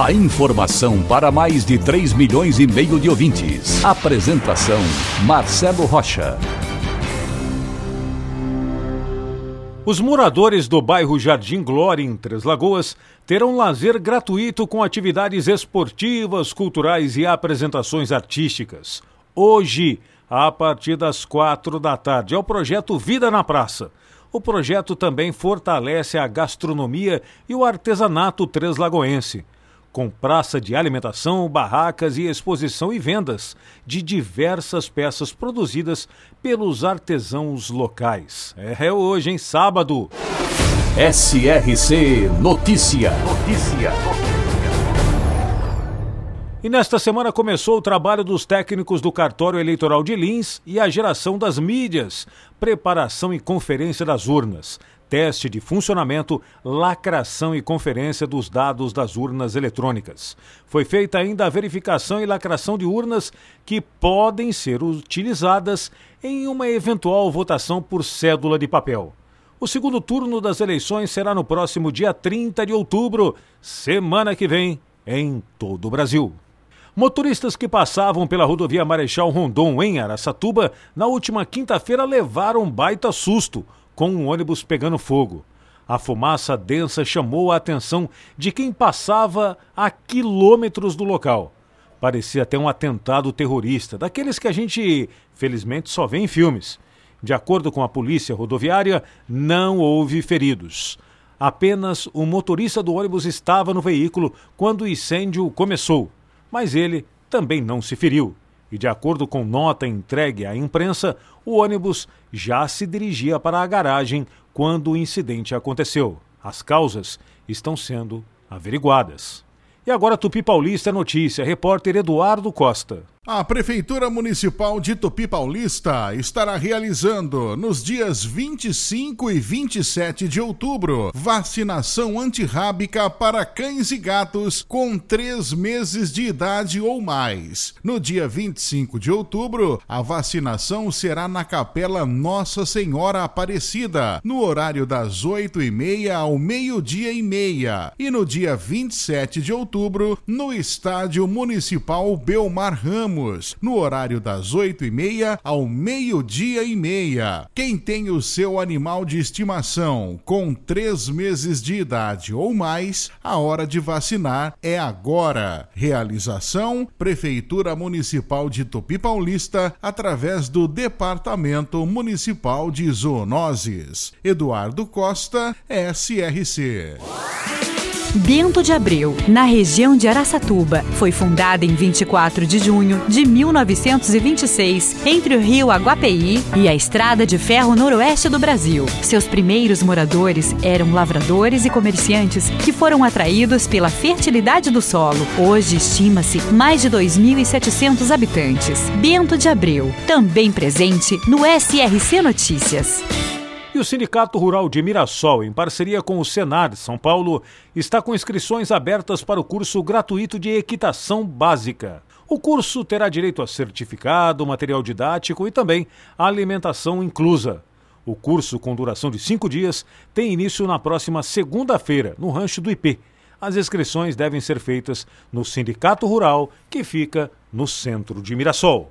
A informação para mais de 3 milhões e meio de ouvintes. Apresentação Marcelo Rocha. Os moradores do bairro Jardim Glória, em Três Lagoas, terão lazer gratuito com atividades esportivas, culturais e apresentações artísticas. Hoje, a partir das quatro da tarde. É o projeto Vida na Praça. O projeto também fortalece a gastronomia e o artesanato treslagoense, com praça de alimentação, barracas e exposição e vendas de diversas peças produzidas pelos artesãos locais. É hoje, em sábado. SRC Notícia. Notícia. E nesta semana começou o trabalho dos técnicos do cartório eleitoral de Lins e a geração das mídias, preparação e conferência das urnas, teste de funcionamento, lacração e conferência dos dados das urnas eletrônicas. Foi feita ainda a verificação e lacração de urnas que podem ser utilizadas em uma eventual votação por cédula de papel. O segundo turno das eleições será no próximo dia 30 de outubro, semana que vem, em todo o Brasil. Motoristas que passavam pela rodovia Marechal Rondon em Araçatuba na última quinta-feira levaram um baita susto com um ônibus pegando fogo. A fumaça densa chamou a atenção de quem passava a quilômetros do local. Parecia até um atentado terrorista, daqueles que a gente, felizmente, só vê em filmes. De acordo com a polícia rodoviária, não houve feridos. Apenas o motorista do ônibus estava no veículo quando o incêndio começou mas ele também não se feriu. E de acordo com nota entregue à imprensa, o ônibus já se dirigia para a garagem quando o incidente aconteceu. As causas estão sendo averiguadas. E agora Tupi Paulista notícia, repórter Eduardo Costa. A Prefeitura Municipal de Tupi Paulista estará realizando, nos dias 25 e 27 de outubro, vacinação antirrábica para cães e gatos com três meses de idade ou mais. No dia 25 de outubro, a vacinação será na Capela Nossa Senhora Aparecida, no horário das 8 e meia ao meio-dia e meia. E no dia 27 de outubro, no Estádio Municipal Belmar Ramos No horário das 8 e meia ao meio-dia e meia. Quem tem o seu animal de estimação com três meses de idade ou mais, a hora de vacinar é agora. Realização: Prefeitura Municipal de Tupi Paulista, através do Departamento Municipal de Zoonoses. Eduardo Costa, SRC. Bento de Abreu, na região de Araçatuba. Foi fundada em 24 de junho de 1926, entre o rio Aguapeí e a Estrada de Ferro Noroeste do Brasil. Seus primeiros moradores eram lavradores e comerciantes que foram atraídos pela fertilidade do solo. Hoje estima-se mais de 2.700 habitantes. Bento de Abreu, também presente no SRC Notícias. E o Sindicato Rural de Mirassol, em parceria com o Senar de São Paulo, está com inscrições abertas para o curso gratuito de equitação básica. O curso terá direito a certificado, material didático e também alimentação inclusa. O curso, com duração de cinco dias, tem início na próxima segunda-feira, no Rancho do IP. As inscrições devem ser feitas no Sindicato Rural, que fica no centro de Mirassol.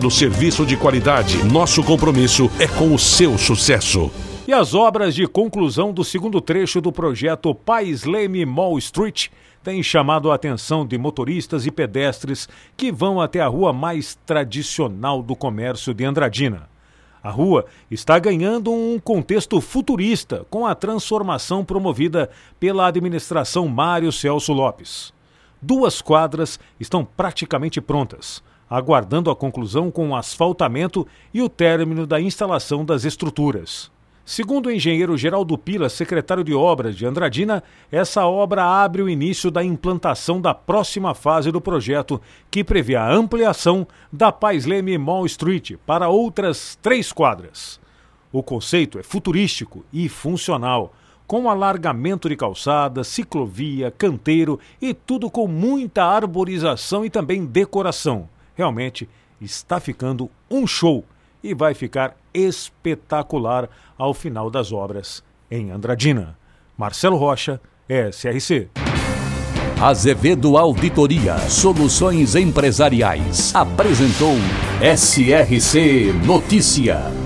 oferecendo serviço de qualidade. Nosso compromisso é com o seu sucesso. E as obras de conclusão do segundo trecho do projeto Pais Leme Mall Street tem chamado a atenção de motoristas e pedestres que vão até a rua mais tradicional do comércio de Andradina. A rua está ganhando um contexto futurista com a transformação promovida pela administração Mário Celso Lopes. Duas quadras estão praticamente prontas, aguardando a conclusão com o asfaltamento e o término da instalação das estruturas. Segundo o engenheiro Geraldo Pila, secretário de obras de Andradina, essa obra abre o início da implantação da próxima fase do projeto, que prevê a ampliação da Pais Leme Mall Street para outras três quadras. O conceito é futurístico e funcional, com alargamento de calçada, ciclovia, canteiro e tudo com muita arborização e também decoração. Realmente está ficando um show e vai ficar espetacular ao final das obras em Andradina. Marcelo Rocha, SRC. Azevedo Auditoria Soluções Empresariais apresentou SRC Notícia.